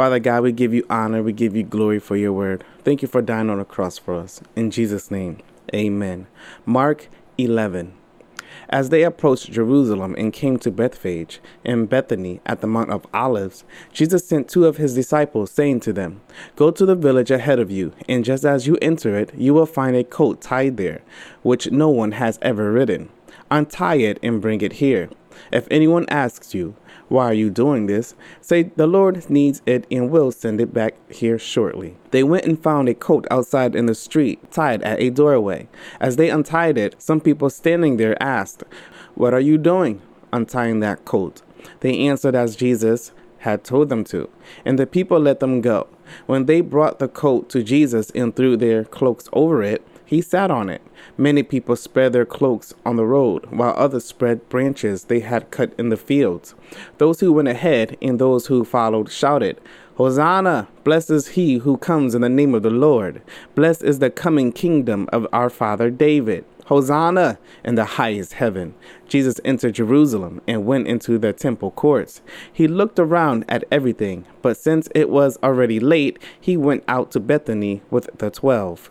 Father God, we give you honor, we give you glory for your word. Thank you for dying on the cross for us. In Jesus' name, amen. Mark 11. As they approached Jerusalem and came to Bethphage and Bethany at the Mount of Olives, Jesus sent two of his disciples, saying to them, Go to the village ahead of you, and just as you enter it, you will find a coat tied there, which no one has ever ridden. Untie it and bring it here. If anyone asks you, why are you doing this? Say, The Lord needs it and will send it back here shortly. They went and found a coat outside in the street, tied at a doorway. As they untied it, some people standing there asked, What are you doing? Untying that coat. They answered as Jesus had told them to, and the people let them go. When they brought the coat to Jesus and threw their cloaks over it, he sat on it. Many people spread their cloaks on the road, while others spread branches they had cut in the fields. Those who went ahead and those who followed shouted, Hosanna! Blessed is he who comes in the name of the Lord. Blessed is the coming kingdom of our father David. Hosanna in the highest heaven. Jesus entered Jerusalem and went into the temple courts. He looked around at everything, but since it was already late, he went out to Bethany with the twelve.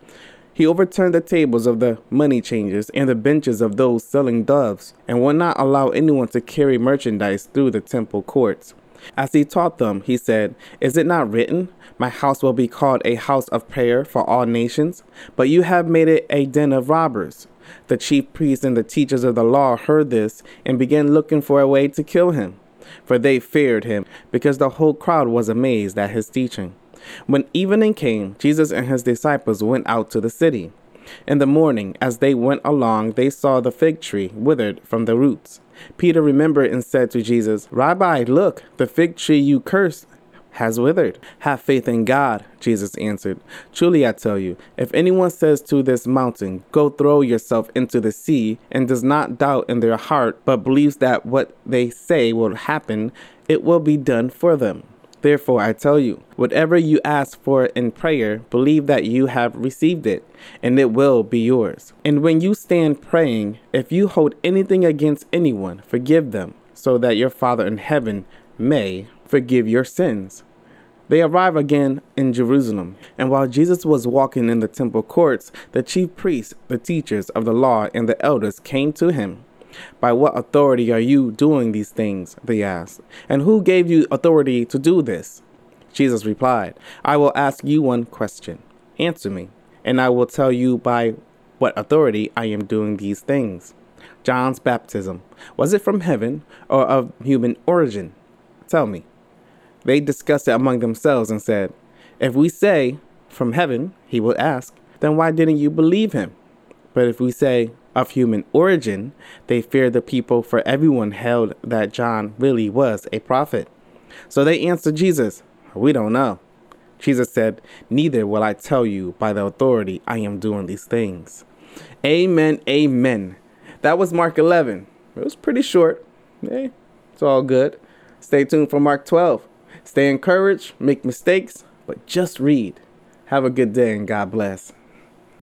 He overturned the tables of the money changers and the benches of those selling doves, and would not allow anyone to carry merchandise through the temple courts. As he taught them, he said, Is it not written, My house will be called a house of prayer for all nations? But you have made it a den of robbers. The chief priests and the teachers of the law heard this and began looking for a way to kill him, for they feared him, because the whole crowd was amazed at his teaching. When evening came, Jesus and his disciples went out to the city. In the morning, as they went along, they saw the fig tree withered from the roots. Peter remembered and said to Jesus, Rabbi, look, the fig tree you cursed has withered. Have faith in God, Jesus answered. Truly I tell you, if anyone says to this mountain, Go throw yourself into the sea, and does not doubt in their heart, but believes that what they say will happen, it will be done for them. Therefore, I tell you, whatever you ask for in prayer, believe that you have received it, and it will be yours. And when you stand praying, if you hold anything against anyone, forgive them, so that your Father in heaven may forgive your sins. They arrive again in Jerusalem, and while Jesus was walking in the temple courts, the chief priests, the teachers of the law, and the elders came to him. By what authority are you doing these things? They asked. And who gave you authority to do this? Jesus replied, I will ask you one question. Answer me, and I will tell you by what authority I am doing these things. John's baptism, was it from heaven or of human origin? Tell me. They discussed it among themselves and said, If we say, from heaven, he will ask, then why didn't you believe him? But if we say, of human origin, they feared the people, for everyone held that John really was a prophet. So they answered Jesus, We don't know. Jesus said, Neither will I tell you by the authority I am doing these things. Amen, amen. That was Mark 11. It was pretty short. Hey, it's all good. Stay tuned for Mark 12. Stay encouraged, make mistakes, but just read. Have a good day and God bless.